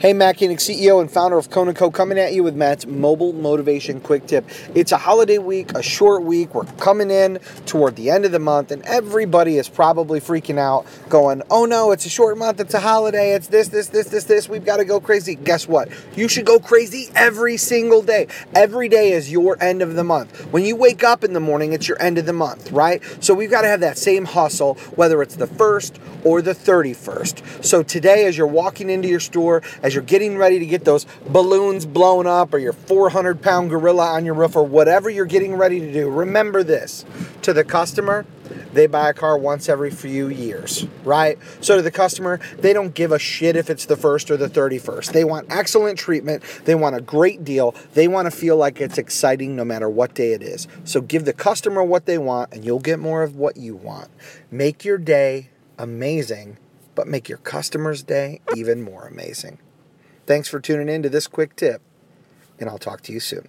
Hey, Matt Koenig, CEO and founder of Kona Co, coming at you with Matt's mobile motivation quick tip. It's a holiday week, a short week. We're coming in toward the end of the month, and everybody is probably freaking out, going, "Oh no, it's a short month. It's a holiday. It's this, this, this, this, this. We've got to go crazy." Guess what? You should go crazy every single day. Every day is your end of the month. When you wake up in the morning, it's your end of the month, right? So we've got to have that same hustle, whether it's the first or the 31st. So today, as you're walking into your store, as you're getting ready to get those balloons blown up or your 400 pound gorilla on your roof or whatever you're getting ready to do, remember this to the customer, they buy a car once every few years, right? So to the customer, they don't give a shit if it's the first or the 31st. They want excellent treatment, they want a great deal, they want to feel like it's exciting no matter what day it is. So give the customer what they want and you'll get more of what you want. Make your day amazing, but make your customer's day even more amazing. Thanks for tuning in to this quick tip, and I'll talk to you soon.